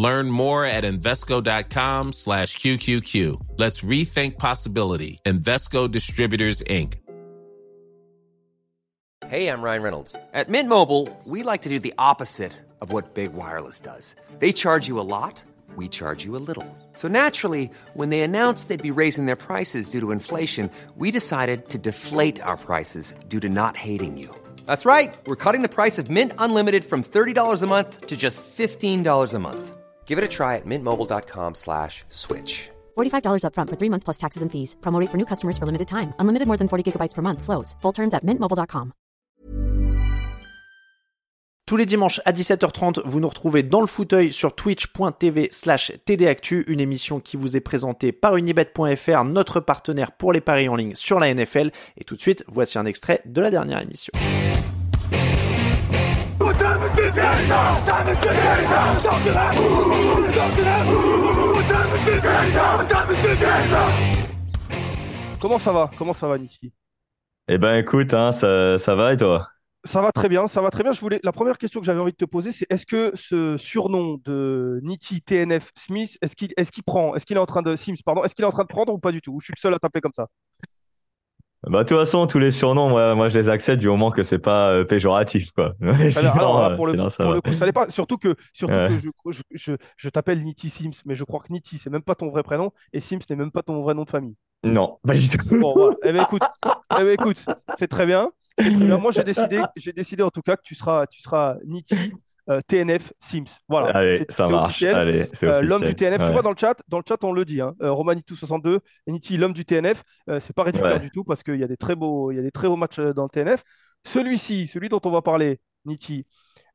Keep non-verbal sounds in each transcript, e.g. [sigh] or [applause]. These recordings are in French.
Learn more at Invesco.com slash QQQ. Let's rethink possibility. Invesco Distributors, Inc. Hey, I'm Ryan Reynolds. At Mint Mobile, we like to do the opposite of what Big Wireless does. They charge you a lot, we charge you a little. So naturally, when they announced they'd be raising their prices due to inflation, we decided to deflate our prices due to not hating you. That's right. We're cutting the price of Mint Unlimited from $30 a month to just $15 a month. Give it a try at mintmobile.com slash switch. $45 upfront for three months plus taxes and fees. Promo rate for new customers for limited time. Unlimited more than 40 gigabytes per month. Slows. Full terms at mintmobile.com. Tous les dimanches à 17h30, vous nous retrouvez dans le fauteuil sur twitch.tv slash tdactu, une émission qui vous est présentée par unibet.fr, notre partenaire pour les paris en ligne sur la NFL. Et tout de suite, voici un extrait de la dernière émission. Comment ça va? Comment ça va, Niki Eh ben écoute, hein, ça, ça va et toi? Ça va très bien, ça va très bien. Je voulais... La première question que j'avais envie de te poser, c'est est-ce que ce surnom de Nitti TNF Smith, est-ce qu'il qu'il prend, est-ce qu'il est en train de Sims, pardon, est-ce qu'il est en train de prendre ou pas du tout? Ou je suis le seul à taper comme ça? Bah, de toute façon, tous les surnoms, moi, moi je les accepte du moment que c'est pas euh, péjoratif, quoi. [laughs] Sinon, Alors, euh, pour le, sinon, coup, ça pour va. le coup, ça l'est pas. Surtout que, surtout Ouais. que je, je, je, je t'appelle Nitti Sims, mais je crois que Nitti, c'est même pas ton vrai prénom, et Sims n'est même pas ton vrai nom de famille. Non, pas du tout. Bon, voilà. Eh ben, écoute, [laughs] eh ben, écoute, c'est très bien. C'est très bien. Moi, j'ai décidé, j'ai décidé en tout cas que tu seras, tu seras Nitti euh, TNF Sims. Voilà. Allez, ça marche. Allez, Euh, l'homme du. TNF, tu vois dans le chat, dans le chat on le dit, hein, euh, Romanitou62, Niti, l'homme du TNF, euh, c'est pas réducteur Ouais. du tout parce qu'il y a des très beaux, il y a des très beaux matchs dans le TNF. Celui-ci, celui dont on va parler, Niti,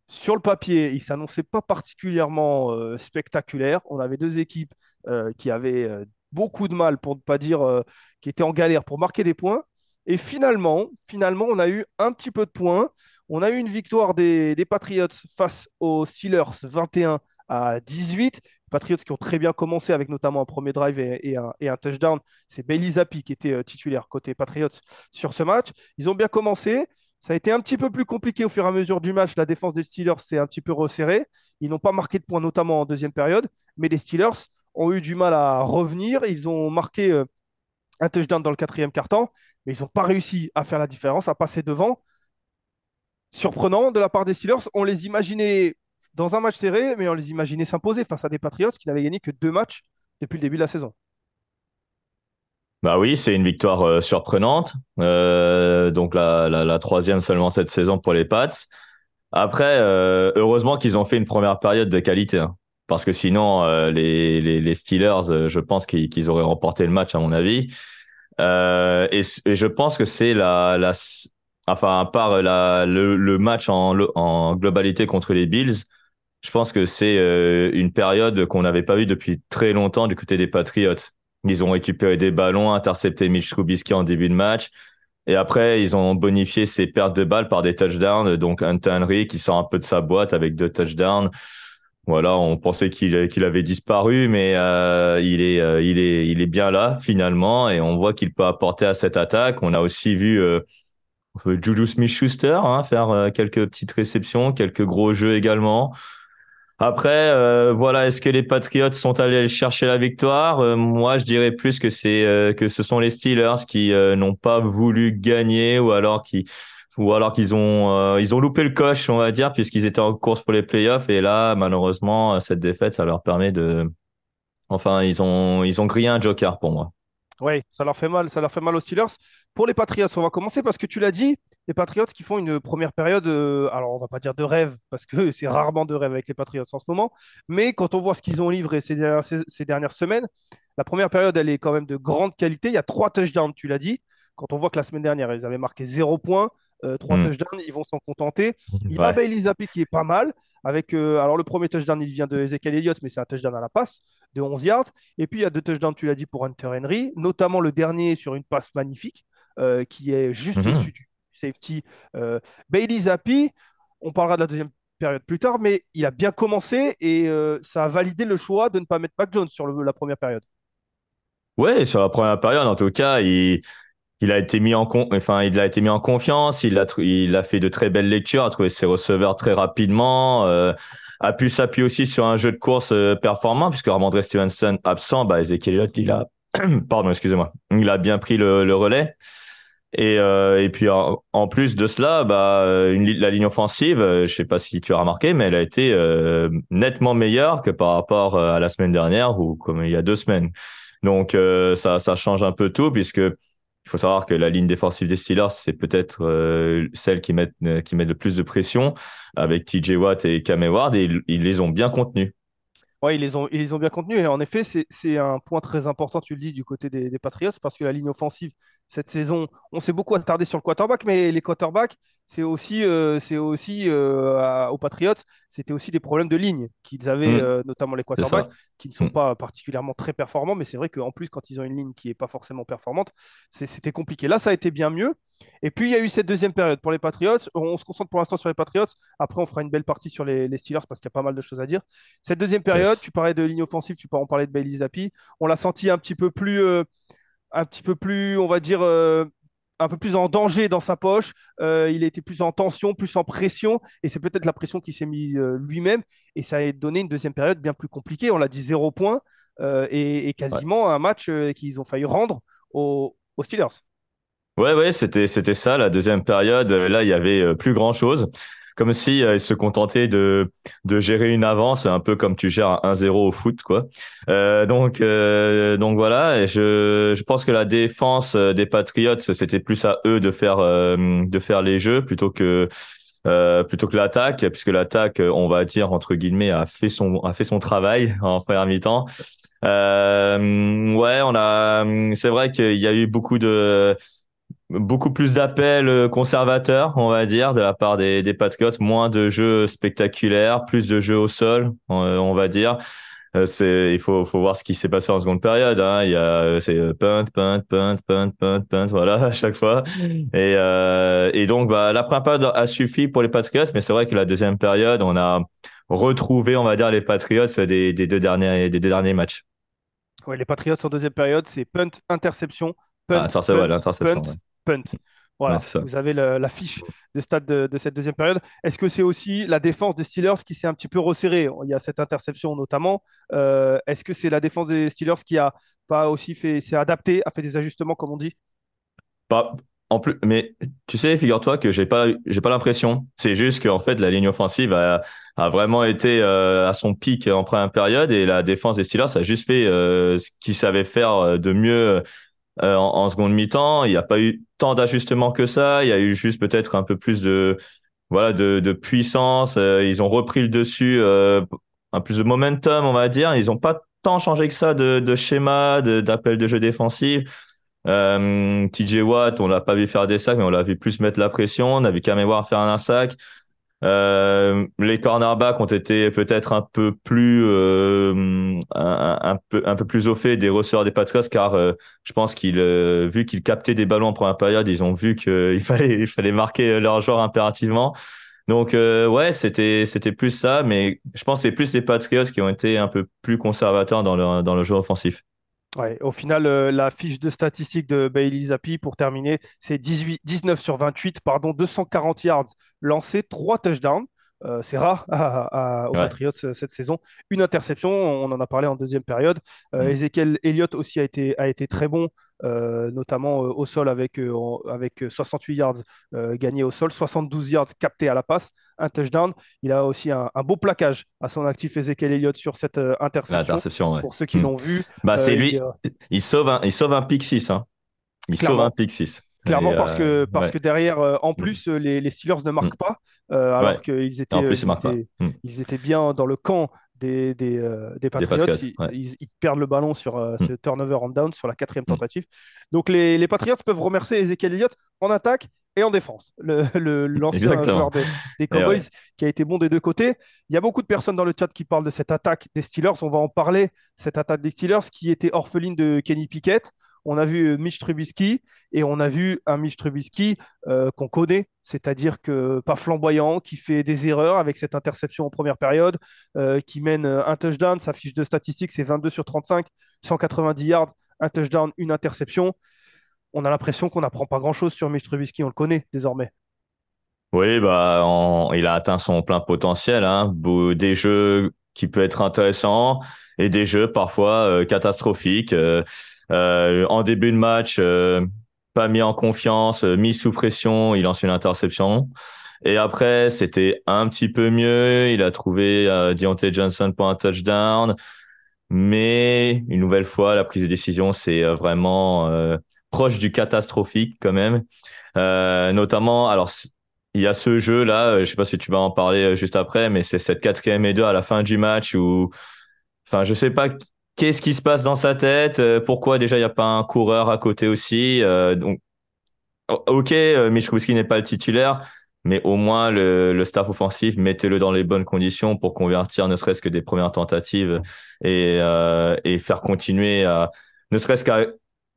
sur le papier, il s'annonçait pas particulièrement spectaculaire. On avait deux équipes qui avaient beaucoup de mal, pour ne pas dire qui étaient en galère pour marquer des points. Et finalement, finalement, on a eu un petit peu de points. On a eu une victoire des, Patriots face aux Steelers 21 à 18. Patriots qui ont très bien commencé avec notamment un premier drive et, et un, et un touchdown. C'est Bailey Zappi qui était euh, titulaire côté Patriots sur ce match. Ils ont bien commencé. Ça a été un petit peu plus compliqué au fur et à mesure du match. La défense des Steelers s'est un petit peu resserrée. Ils n'ont pas marqué de points, notamment en deuxième période. Mais les Steelers ont eu du mal à revenir. Ils ont marqué euh, un touchdown dans le quatrième quart-temps, mais ils n'ont pas réussi à faire la différence, à passer devant. Surprenant de la part des Steelers. On les imaginait dans un match serré, mais on les imaginait s'imposer face à des Patriots qui n'avaient gagné que deux matchs depuis le début de la saison. Bah oui, c'est une victoire euh, surprenante. Euh, donc la, troisième seulement cette saison pour les Pats. Après, euh, heureusement qu'ils ont fait une première période de qualité. hein. parce que sinon, les, Steelers, je pense qu'ils auraient remporté le match à mon avis. Et, je pense que c'est la, enfin, à part la, le, match en, lo- en globalité contre les Bills, je pense que c'est euh, une période qu'on n'avait pas vue depuis très longtemps du côté des Patriots. Ils ont récupéré des ballons, intercepté Mitch Trubisky en début de match. Et après, ils ont bonifié ces pertes de balles par des touchdowns. Donc, Hunter Henry qui sort un peu de sa boîte avec deux touchdowns. Voilà, on pensait qu'il qu'il avait disparu, mais euh, il est euh, bien là finalement, et on voit qu'il peut apporter à cette attaque. On a aussi vu euh, Juju Smith-Schuster hein, faire euh, quelques petites réceptions, quelques gros jeux également. Après, euh, voilà, est-ce que les Patriots sont allés chercher la victoire? Euh, moi, je dirais plus que c'est euh, que ce sont les Steelers qui euh, n'ont pas voulu gagner ou alors qui ou alors qu'ils ont euh, ils ont loupé le coche, on va dire, puisqu'ils étaient en course pour les playoffs et là, malheureusement, cette défaite, ça leur permet de enfin, ils ont ils ont grillé un joker pour moi. Oui, ça leur fait mal, ça leur fait mal aux Steelers. Pour les Patriots, on va commencer parce que tu l'as dit, les Patriots qui font une première période, euh, alors on va pas dire de rêve, parce que [laughs] c'est rarement de rêve avec les Patriots en ce moment, mais quand on voit ce qu'ils ont livré ces dernières, ces- ces dernières semaines, la première période, elle est quand même de grande qualité. Il y a trois touchdowns, tu l'as dit. Quand on voit que la semaine dernière, ils avaient marqué zéro point, trois Mm. touchdowns, ils vont s'en contenter. Il Ouais. a Bailey Zappi qui est pas mal. Avec, euh, alors, le premier touchdown, il vient de Ezekiel Elliott, mais c'est un touchdown à la passe de 11 yards. Et puis, il y a deux touchdowns, tu l'as dit, pour Hunter Henry, notamment le dernier sur une passe magnifique euh, qui est juste Mhm. au-dessus du safety. Euh, Bailey Zappi, on parlera de la deuxième période plus tard, mais il a bien commencé et euh, ça a validé le choix de ne pas mettre Mac Jones sur le- la première période. Ouais, sur la première période, en tout cas, il, il a été mis en con, enfin, il a été mis en confiance. Il a, il a fait de très belles lectures, a trouvé ses receveurs très rapidement, euh, a pu s'appuyer aussi sur un jeu de course euh, performant puisque Ramondre Stevenson absent, bah, Ezekiel Elliott, il a, [clears throat] pardon, excusez-moi, il a bien pris le, le relais. Et, euh, et puis en, plus de cela, bah, euh, une, la ligne offensive, euh, je sais pas si tu as remarqué, mais elle a été nettement meilleure que par rapport à la semaine dernière ou comme il y a deux semaines. Donc ça, ça change un peu tout puisque il faut savoir que la ligne défensive des Steelers, c'est peut-être euh, celle qui met, euh, qui met le plus de pression avec TJ Watt et Cam Ward et ils, les ont bien contenus. Ouais, ils les ont, ils les ont bien contenus. Et en effet, c'est un point très important, tu le dis, du côté des Patriots, parce que la ligne offensive, cette saison, on s'est beaucoup attardé sur le quarterback, mais les quarterbacks, c'est aussi, euh, c'est aussi euh, à- aux Patriots, c'était aussi des problèmes de ligne qu'ils avaient, Mm. euh, notamment les quarterbacks, qui ne sont Mm. pas particulièrement très performants. Mais c'est vrai qu'en plus, quand ils ont une ligne qui n'est pas forcément performante, c'était compliqué. Là, ça a été bien mieux. Et puis, il y a eu cette deuxième période pour les Patriots. On se concentre pour l'instant sur les Patriots. Après, on fera une belle partie sur les, les Steelers parce qu'il y a pas mal de choses à dire. Cette deuxième période, Yes. tu parlais de ligne offensive, tu en parler de Bailey Zappi. On l'a senti un petit peu plus, un petit peu plus, on va dire, euh, un peu plus en danger dans sa poche. Euh, il a été plus en tension, plus en pression. Et c'est peut-être la pression qu'il s'est mis euh, lui-même. Et ça a donné une deuxième période bien plus compliquée. On l'a dit zéro point euh, et, et quasiment un match qu'ils ont failli rendre aux, aux Steelers. Ouais, ouais, c'était c'était ça la deuxième période. Là, il y avait plus grand chose, comme si euh, ils se contentaient de de gérer une avance, un peu comme tu gères un 1-0 au foot, quoi. Euh, donc euh, donc voilà. Je je pense que la défense euh, des Patriots, c'était plus à eux de faire euh, de faire les jeux plutôt que euh, plutôt que l'attaque, puisque l'attaque, euh, on va dire entre guillemets, a fait son a fait son travail [laughs] en première mi-temps. Euh, ouais, on a. C'est vrai qu'il y a eu beaucoup de beaucoup plus d'appels euh, conservateurs, on va dire, de la part des, des Patriots, moins de jeux spectaculaires, plus de jeux au sol, on, on va dire. Euh, c'est, il faut, faut voir ce qui s'est passé en seconde période. Hein. Il y a, euh, c'est euh, punt, punt, punt, punt, punt, punt, voilà, [laughs] à chaque fois. Et, euh, et donc, bah, la première période a suffi pour les Patriots, mais c'est vrai que la deuxième période, on a retrouvé, on va dire, les Patriots des, des deux derniers, des deux derniers matchs. Ouais, les Patriots en deuxième période, c'est punt, interception, punt, Ah, punt, l'interception, punt, ouais. Punt. Voilà, vous avez le- la fiche de stade de, de cette deuxième période. Est-ce que c'est aussi la défense des Steelers qui s'est un petit peu resserrée? Il y a cette interception notamment. Euh, Est-ce que c'est la défense des Steelers qui a pas aussi fait, s'est adapté, a fait des ajustements comme on dit? Pas, en plus, mais tu sais, figure-toi que j'ai pas, j'ai pas l'impression. C'est juste qu'en fait, la ligne offensive a, a vraiment été euh, à son pic en première période et la défense des Steelers a juste fait euh, ce qu'ils savaient faire de mieux euh, en, seconde mi-temps. Il n'y a pas eu tant d'ajustements que ça. Il y a eu juste peut-être un peu plus de, voilà, de, de puissance. Euh, ils ont repris le dessus, euh, un plus de momentum, on va dire. Ils n'ont pas tant changé que ça de, de schéma, de- d'appel de jeu défensif. Euh, TJ Watt, on l'a pas vu faire des sacs, mais on l'a vu plus mettre la pression. On a vu Kamewar faire un sac. Euh, les cornerbacks ont été peut-être un peu plus euh, un, peu un peu plus au fait des receveurs des Patriots car euh, je pense qu'ils euh, vu qu'ils captaient des ballons en première période ils ont vu qu'il [laughs] fallait il fallait marquer leur joueur impérativement. Donc euh, ouais c'était c'était plus ça mais je pense que c'est plus les Patriots qui ont été un peu plus conservateurs dans le dans le jeu offensif Ouais, au final, euh, la fiche de statistiques de Bailey Zappi, pour terminer, c'est 18 19 sur 28, pardon, 240 yards lancés, 3 touchdowns. Euh, c'est rare [laughs] à- à- aux Ouais. Patriots cette saison. Une interception, on en a parlé en deuxième période. Euh, Mm. Ezekiel Elliott aussi a été, a été très bon, euh, notamment au sol avec, euh, en- avec 68 yards gagnés au sol, 72 yards captés à la passe, un touchdown. Il a aussi un, un beau plaquage à son actif, Ezekiel Elliott, sur cette interception. ouais. Pour ceux qui Mm. l'ont vu, bah c'est lui il sauve un il sauve un pick 6 hein il Clairement. sauve un pick 6 Clairement, Et, parce que, euh, parce ouais. que derrière, euh, en plus, euh, les, les Steelers ne marquent pas, euh, alors Ouais. qu'ils étaient, plus, ils pas. Mm. ils étaient bien dans le camp des, des, euh, des Patriots. ils, perdent le ballon sur mm. ce turnover on down sur la quatrième mm. tentative. Donc les, les, Patriots peuvent remercier Ezekiel Elliott en attaque et en défense. [laughs] L'ancien le, joueur des, des [laughs] Cowboys qui a été bon des deux côtés. Il y a beaucoup de personnes dans le chat qui parlent de cette attaque des Steelers. On va en parler, cette attaque des Steelers qui était orpheline de Kenny Pickett on a vu Mitch Trubisky et on a vu un Mitch Trubisky euh, qu'on connaît, c'est-à-dire que pas flamboyant, qui fait des erreurs avec cette interception en première période, euh, qui mène euh, un touchdown. Sa fiche de statistiques, c'est 22 sur 35, 190 yards, un touchdown, une interception. On a l'impression qu'on n'apprend pas grand-chose sur Mitch Trubisky, on le connaît désormais. Oui, bah, il a atteint son plein potentiel. Hein. Des jeux qui peuvent être intéressants et des jeux parfois catastrophiques. Euh, en début de match, euh, pas mis en confiance, euh, mis sous pression, il lance une interception. Et après, c'était un petit peu mieux. Il a trouvé euh, Deontay Johnson pour un touchdown. Mais une nouvelle fois, la prise de décision, c'est vraiment proche du catastrophique quand même. Euh, notamment, alors il y a ce jeu là, je sais pas si tu vas en parler juste après, mais c'est cette quatrième et deux à la fin du match où, enfin, je sais pas Qu'est-ce qui se passe dans sa tête euh, Pourquoi déjà il n'y a pas un coureur à côté aussi euh, Donc, ok, euh, Mitch n'est pas le titulaire, mais au moins le, staff offensif, mettez-le dans les bonnes conditions pour convertir ne serait-ce que des premières tentatives et, et faire continuer à ne serait-ce qu'à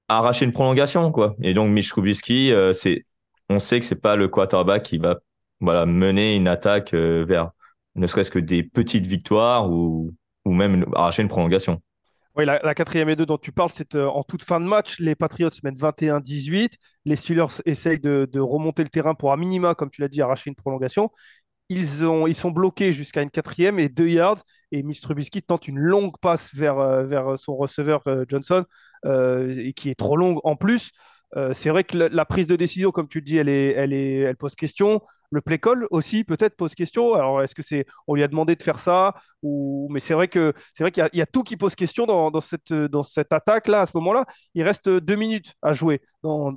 arracher une prolongation quoi. Et donc Mitch Trubisky, c'est on sait que c'est pas le quarterback qui va voilà mener une attaque vers ne serait-ce que des petites victoires ou ou même arracher une prolongation. Oui, la, quatrième et deux dont tu parles, c'est euh, en toute fin de match. Les Patriots mènent 21-18. Les Steelers essayent de, remonter le terrain pour, à minima, comme tu l'as dit, arracher une prolongation. Ils, ont, ils sont bloqués jusqu'à une quatrième et deux yards. Et Mitch Trubisky tente une longue passe vers, euh, son receveur euh, Johnson, qui est trop longue en plus. Euh, c'est vrai que la, prise de décision, comme tu le dis, elle, pose question. Le play call aussi peut-être pose question. Alors est-ce que c'est on lui a demandé de faire ça mais c'est vrai c'est qu'il y, a tout qui pose question dans, cette dans cette attaque là à ce moment-là. Il reste deux minutes à jouer.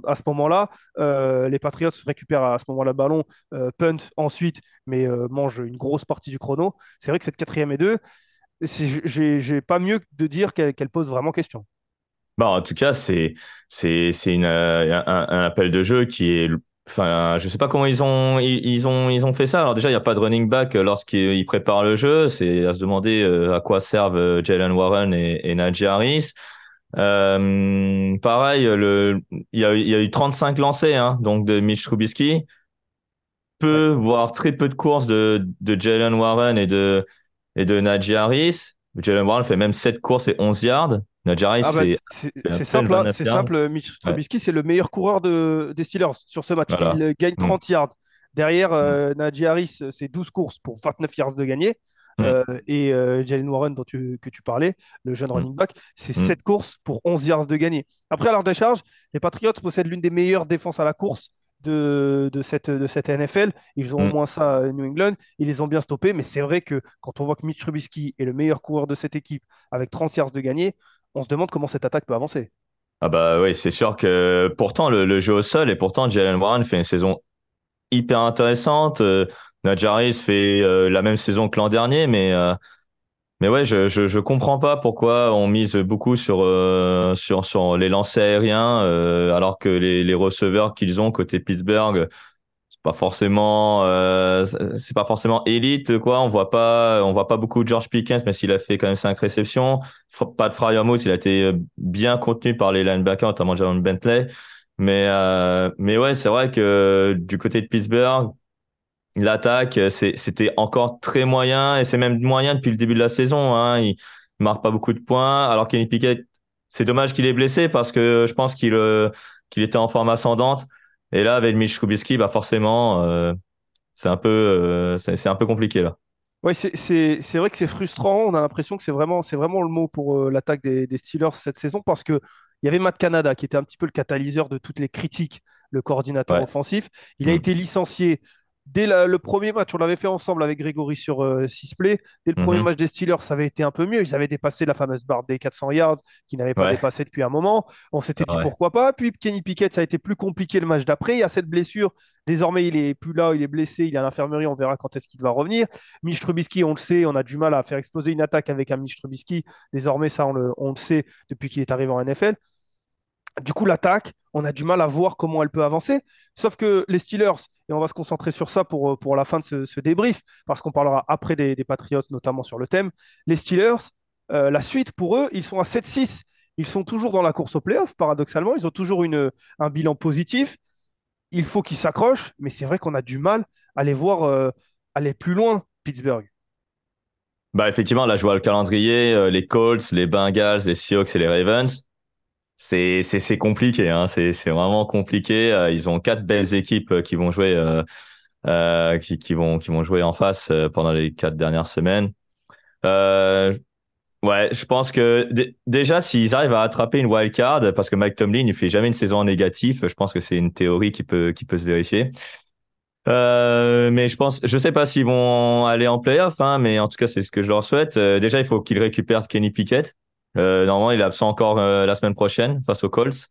à ce moment-là, euh, les Patriots récupèrent à ce moment-là le ballon, euh, punt ensuite, mais mangent une grosse partie du chrono. C'est vrai que cette quatrième et deux, j'ai pas mieux de dire qu'elle pose vraiment question. Bah, en tout cas, c'est c'est c'est une euh, un, appel de jeu qui est enfin je sais pas comment ils ont ils, ont ils ont fait ça. Alors déjà, il n'y a pas de running back lorsqu'ils préparent le jeu, c'est à se demander euh, à quoi servent euh, Jalen Warren et, et Najee Harris. Euh, pareil, le il y a il y a eu 35 lancés hein, donc de Mitch Trubisky. Peu voire très peu de courses de de Jalen Warren et de et de Najee Harris. Jalen Warren fait même 7 courses et 11 yards. Najee ah bah, c'est simple, hein, c'est simple. Mitch Trubisky, c'est le meilleur coureur de, des Steelers sur ce match. Il euh, gagne 30 mm. yards. Derrière, euh, mm. Harris, c'est 12 courses pour 29 yards de gagner. Mm. Euh, et euh, Jalen Warren, dont tu, que tu parlais, le jeune running back, c'est 7 courses pour 11 yards de gagner. Après, à leur décharge, les Patriots possèdent l'une des meilleures défenses à la course de, de, cette, de cette NFL. Ils ont au moins ça à New England. Ils les ont bien stoppés. Mais c'est vrai que quand on voit que Mitch Trubisky est le meilleur coureur de cette équipe avec 30 yards de gagné, on se demande comment cette attaque peut avancer. Ah bah oui, c'est sûr que pourtant le, jeu au sol et pourtant Jalen Warren fait une saison hyper intéressante. Euh, Najaris fait euh, la même saison que l'an dernier, mais euh, mais ouais, je, je, je comprends pas pourquoi on mise beaucoup sur euh, sur sur les lancers aériens alors que les, les receveurs qu'ils ont côté Pittsburgh pas forcément euh, c'est pas forcément élite quoi on voit pas on voit pas beaucoup de George Pickens mais s'il a fait quand même cinq réceptions pas de Fryermuth il a été bien contenu par les linebackers notamment Jalen Bentley mais mais ouais c'est vrai que du côté de Pittsburgh L'attaque, c'était encore très moyen et c'est même moyen depuis le début de la saison. Hein. Il marque pas beaucoup de points. Alors Kenny Pickett, c'est dommage qu'il est blessé parce que je pense qu'il euh, qu'il était en forme ascendante. Et là, avec Mitch Trubisky, bah forcément, euh, c'est un peu euh, c'est un peu compliqué là. Ouais, c'est vrai que c'est frustrant. On a l'impression que c'est vraiment, c'est vraiment le mot pour l'attaque des, des, Steelers cette saison parce que il y avait Matt Canada qui était un petit peu le catalyseur de toutes les critiques, le coordinateur offensif. Il a été licencié dès le premier match, on l'avait fait ensemble avec Grégory sur euh, Sisplay. Dès le premier Mhm. match des Steelers, ça avait été un peu mieux. Ils avaient dépassé la fameuse barre des 400 yards qu'ils n'avaient pas Ouais. dépassé depuis un moment. On s'était dit Ouais. pourquoi pas. Puis Kenny Pickett, ça a été plus compliqué le match d'après. Il y a cette blessure. Désormais, il est plus là, il est blessé, il est à l'infirmerie. On verra quand est-ce qu'il va revenir. Mitch Trubisky, on le sait, on a du mal à faire exploser une attaque avec un Mitch Trubisky. Désormais, ça, on le, on le sait depuis qu'il est arrivé en NFL. Du coup, l'attaque, on a du mal à voir comment elle peut avancer. Sauf que les Steelers, et on va se concentrer sur ça pour, euh, pour la fin de ce, débrief, parce qu'on parlera après des, Patriots, notamment sur le thème. Les Steelers, euh, la suite pour eux, ils sont à 7-6. Ils sont toujours dans la course au playoff, paradoxalement. Ils ont toujours un bilan positif. Il faut qu'ils s'accrochent, mais c'est vrai qu'on a du mal à les voir euh, aller plus loin, Pittsburgh. Bah effectivement, là je vois le calendrier, les Colts, les Bengals, les Seahawks et les Ravens. C'est compliqué, hein. C'est vraiment compliqué. Euh, ils ont quatre belles équipes euh, qui vont jouer euh, qui vont jouer en face pendant les quatre dernières semaines. Ouais, je pense que dé- déjà s'ils arrivent à attraper une wild card, parce que Mike Tomlin il fait jamais une saison en négatif, je pense que c'est une théorie qui peut se vérifier. Mais je pense, je sais pas s'ils vont aller en playoff, hein, mais en tout cas, c'est ce que je leur souhaite. Déjà, il faut qu'ils récupèrent Kenny Pickett. Euh, normalement, il est absent encore euh, la semaine prochaine face aux Colts.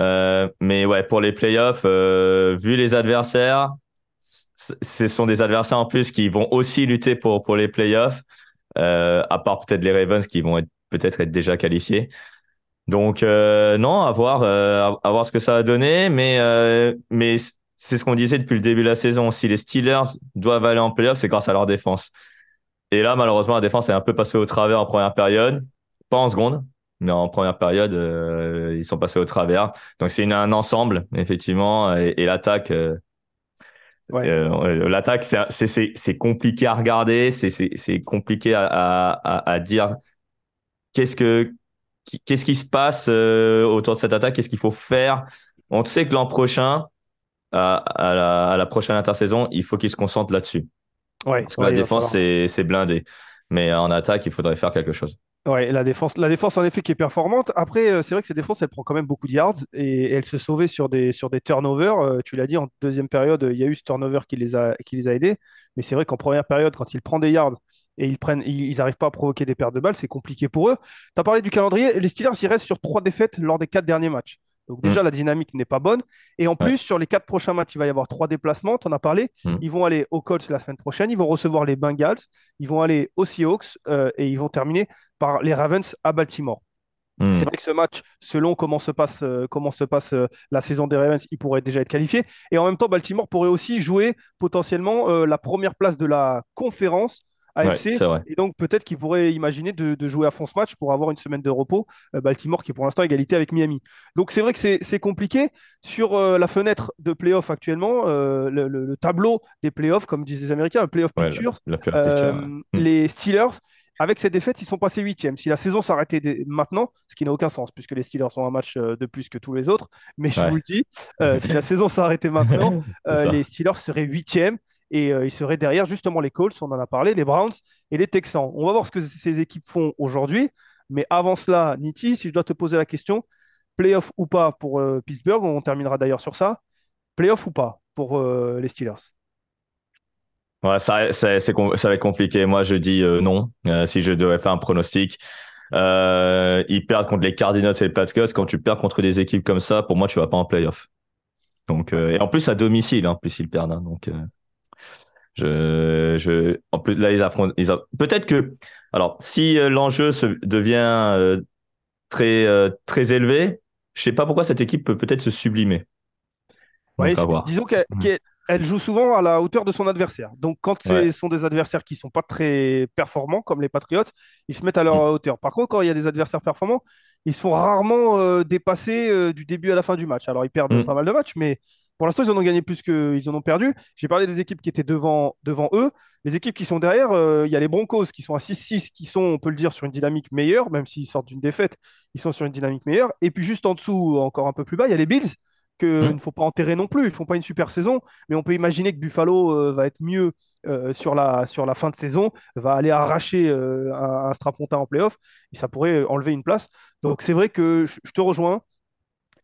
Euh, mais ouais, pour les playoffs, vu les adversaires, ce sont des adversaires en plus qui vont aussi lutter pour pour les playoffs. À part peut-être les Ravens qui vont être peut-être être déjà qualifiés. Donc non, à voir, à, voir ce que ça va donner, mais mais c'est ce qu'on disait depuis le début de la saison. Si les Steelers doivent aller en playoff, c'est grâce à leur défense. Et là, malheureusement, la défense est un peu passée au travers en première période, pas en seconde, mais en première période, euh, ils sont passés au travers. Donc c'est un ensemble, effectivement, et, et l'attaque. euh, Ouais. euh, l'attaque, c'est compliqué à regarder, c'est compliqué à à à, à dire qu'est-ce que qui- qu'est-ce qui se passe autour de cette attaque, qu'est-ce qu'il faut faire. On sait que l'an prochain, à, à la, à la prochaine intersaison, il faut qu'ils se concentrent là-dessus. Ouais, Parce que ouais, la défense, c'est blindé. Mais en attaque, il faudrait faire quelque chose. Ouais, la défense, la défense en effet qui est performante. Après, euh, c'est vrai que cette défense, elle prend quand même beaucoup de yards et, elle se sauvait sur des, sur des turnovers. Euh, tu l'as dit, en deuxième période, il y a eu ce turnover qui les a, qui les a aidés. Mais c'est vrai qu'en première période, quand il prend des yards et ils prennent, ils n'arrivent pas à provoquer des pertes de balles, c'est compliqué pour eux. Tu as parlé du calendrier. Les Steelers, ils restent sur trois défaites lors des quatre derniers matchs. Donc déjà, la dynamique n'est pas bonne. Et en plus, sur les quatre prochains matchs, il va y avoir trois déplacements. Tu en as parlé. Mm. Ils vont aller aux Colts la semaine prochaine. Ils vont recevoir les Bengals. Ils vont aller aux Seahawks euh, et ils vont terminer par les Ravens à Baltimore. Hmm. C'est vrai que ce match, selon comment se passe, euh, comment se passe euh, la saison des Ravens, il pourrait déjà être qualifié. Et en même temps, Baltimore pourrait aussi jouer potentiellement la première place de la conférence AFC. et donc peut-être qu'ils pourraient imaginer de, de jouer à fond ce match pour avoir une semaine de repos. Euh, Baltimore qui est pour l'instant égalité avec Miami. Donc c'est vrai que c'est compliqué. Sur euh, la fenêtre de playoff actuellement, euh, le, le- le tableau des playoffs, comme disent les Américains, le playoff Ouais, picture, la, la pure euh, picture, ouais. Hmm. les Steelers, avec cette défaite, ils sont passés huitièmes. Si la saison s'arrêtait maintenant, ce qui n'a aucun sens, puisque les Steelers ont un match de plus que tous les autres, mais je vous le dis, si la [laughs] saison s'arrêtait maintenant, les Steelers seraient huitièmes et euh, ils seraient derrière justement les Colts, on en a parlé, les Browns et les Texans. On va voir ce que ces équipes font aujourd'hui, mais avant cela, Niti, si je dois te poser la question, playoff ou pas pour euh, Pittsburgh, on terminera d'ailleurs sur ça, playoff ou pas pour euh, les Steelers? Ouais, ça, ça, va être compliqué. Moi, je dis euh, non. Si je devais faire un pronostic, ils perdent contre les Cardinals et les Patriots. Quand tu perds contre des équipes comme ça, pour moi, tu vas pas en playoff. Donc, et en plus à domicile, hein, en plus ils perdent. hein. donc, je, je, en plus là, ils affrontent. Ils Peut-être que, alors, si euh, l'enjeu se devient euh, très euh, très élevé, je sais pas pourquoi cette équipe peut peut-être se sublimer. Ouais, disons qu'elle elle joue souvent à la hauteur de son adversaire. Donc, quand ce Ouais. sont des adversaires qui sont pas très performants, comme les Patriots, ils se mettent à leur Mhm. hauteur. Par contre, quand il y a des adversaires performants, ils se font rarement euh, dépasser du début à la fin du match. Alors, ils perdent Mhm. pas mal de matchs, mais pour l'instant, ils en ont gagné plus qu'ils en ont perdu. J'ai parlé des équipes qui étaient devant, devant eux. Les équipes qui sont derrière, euh, il y a les Broncos qui sont à 6-6, qui sont, on peut le dire, sur une dynamique meilleure, même s'ils sortent d'une défaite, ils sont sur une dynamique meilleure. Et puis, juste en dessous, encore un peu plus bas, il y a les Bills qu'il ne faut pas enterrer non plus. Ils font pas une super saison, mais on peut imaginer que Buffalo euh, va être mieux euh, sur, la, sur la fin de saison, va aller arracher un, un strapontin en playoff, et ça pourrait enlever une place. Donc c'est vrai que je te rejoins.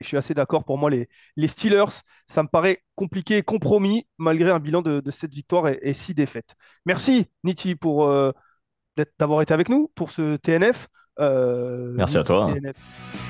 Je suis assez d'accord. Pour moi, les, les Steelers, ça me paraît compliqué compromis malgré un bilan de, de 7 victoires et, et 6 défaites. Merci, Niti, pour euh, d'avoir été avec nous pour ce TNF. Euh, Merci à toi. TNF.